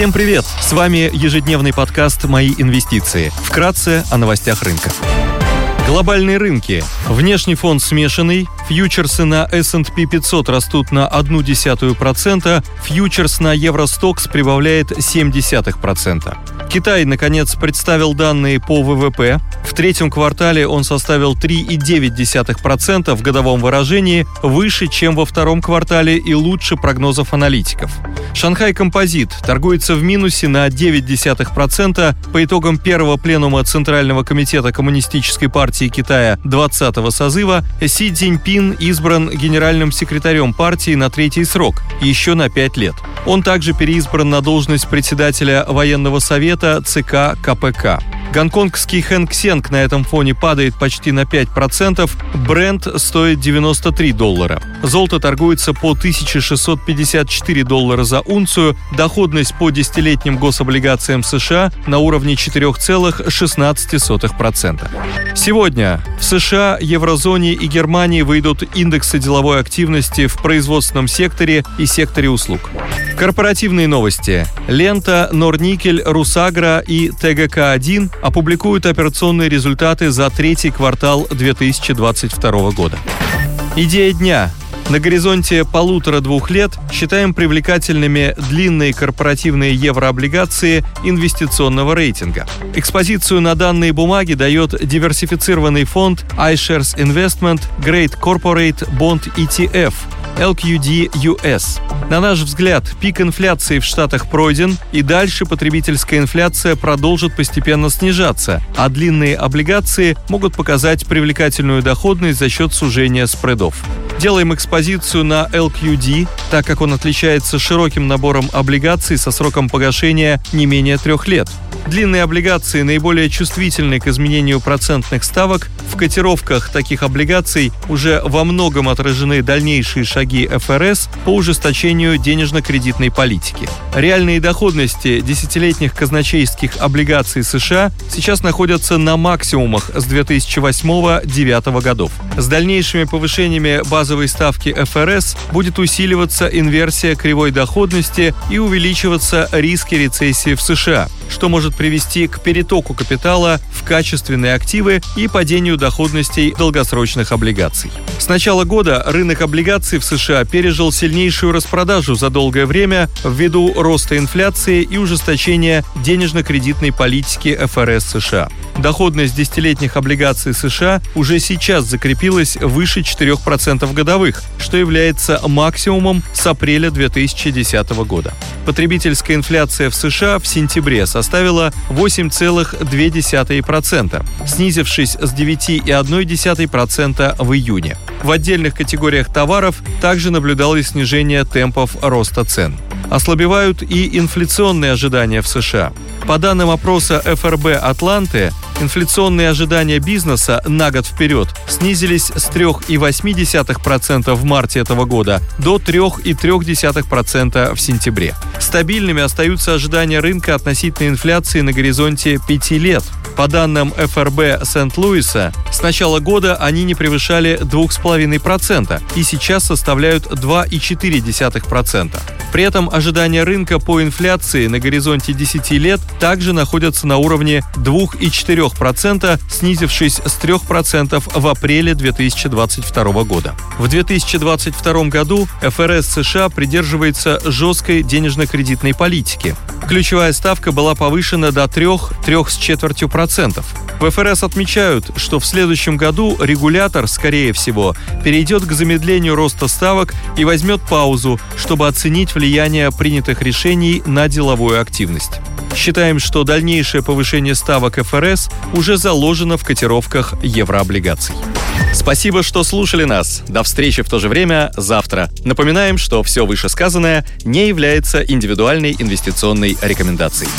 Всем привет! С вами ежедневный подкаст «Мои инвестиции». Вкратце о новостях рынка. Глобальные рынки. Внешний фон смешанный. Фьючерсы на S&P 500 растут на 0,1%. Фьючерс на Евростокс прибавляет 0,7%. Китай, наконец, представил данные по ВВП. В третьем квартале он составил 3,9% в годовом выражении, выше, чем во втором квартале и лучше прогнозов аналитиков. Шанхай Композит торгуется в минусе на 0,9% по итогам первого пленума Центрального комитета Коммунистической партии Китая 20-го созыва Си Цзиньпин избран генеральным секретарем партии на третий срок, еще на пять лет. Он также переизбран на должность председателя военного совета ЦК КПК. Гонконгский Хэнк Сенг на этом фоне падает почти на 5%, бренд стоит 93 доллара. Золото торгуется по 1654 доллара за унцию, доходность по десятилетним гособлигациям США на уровне 4,16%. Сегодня в США, еврозоне и Германии выйдут индексы деловой активности в производственном секторе и секторе услуг. Корпоративные новости. Лента, Норникель, Русагра и ТГК-1 опубликуют операционные результаты за третий квартал 2022 года. Идея дня. На горизонте полутора-двух лет считаем привлекательными длинные корпоративные еврооблигации инвестиционного рейтинга. Экспозицию на данные бумаги дает диверсифицированный фонд iShares Investment Great Corporate Bond ETF LQD US. На наш взгляд, пик инфляции в Штатах пройден, и дальше потребительская инфляция продолжит постепенно снижаться, а длинные облигации могут показать привлекательную доходность за счет сужения спредов. Делаем экспозицию на LQD, так как он отличается широким набором облигаций со сроком погашения не менее трех лет. Длинные облигации наиболее чувствительны к изменению процентных ставок. В котировках таких облигаций уже во многом отражены дальнейшие шаги ФРС по ужесточению денежно-кредитной политики. Реальные доходности десятилетних казначейских облигаций США сейчас находятся на максимумах с 2008-2009 годов. С дальнейшими повышениями базовой ставки ФРС будет усиливаться инверсия кривой доходности и увеличиваться риски рецессии в США что может привести к перетоку капитала в качественные активы и падению доходностей долгосрочных облигаций. С начала года рынок облигаций в США пережил сильнейшую распродажу за долгое время ввиду роста инфляции и ужесточения денежно-кредитной политики ФРС США. Доходность десятилетних облигаций США уже сейчас закрепилась выше 4% годовых, что является максимумом с апреля 2010 года. Потребительская инфляция в США в сентябре составила 8,2%, снизившись с 9,1% в июне. В отдельных категориях товаров также наблюдалось снижение темпов роста цен. Ослабевают и инфляционные ожидания в США. По данным опроса ФРБ Атланты, инфляционные ожидания бизнеса на год вперед снизились с 3,8% в марте этого года до 3,3% в сентябре. Стабильными остаются ожидания рынка относительно инфляции на горизонте 5 лет. По данным ФРБ Сент-Луиса, с начала года они не превышали 2,5% и сейчас составляют 2,4%. При этом ожидания рынка по инфляции на горизонте 10 лет также находятся на уровне 2,4%, снизившись с 3% в апреле 2022 года. В 2022 году ФРС США придерживается жесткой денежно-кредитной политики. Ключевая ставка была повышена до 3-3 с четвертью процентов. В ФРС отмечают, что в следующем году регулятор, скорее всего, перейдет к замедлению роста ставок и возьмет паузу, чтобы оценить влияние принятых решений на деловую активность. Считаем, что дальнейшее повышение ставок ФРС уже заложено в котировках еврооблигаций. Спасибо, что слушали нас. До встречи в то же время завтра. Напоминаем, что все вышесказанное не является индивидуальной инвестиционной рекомендацией.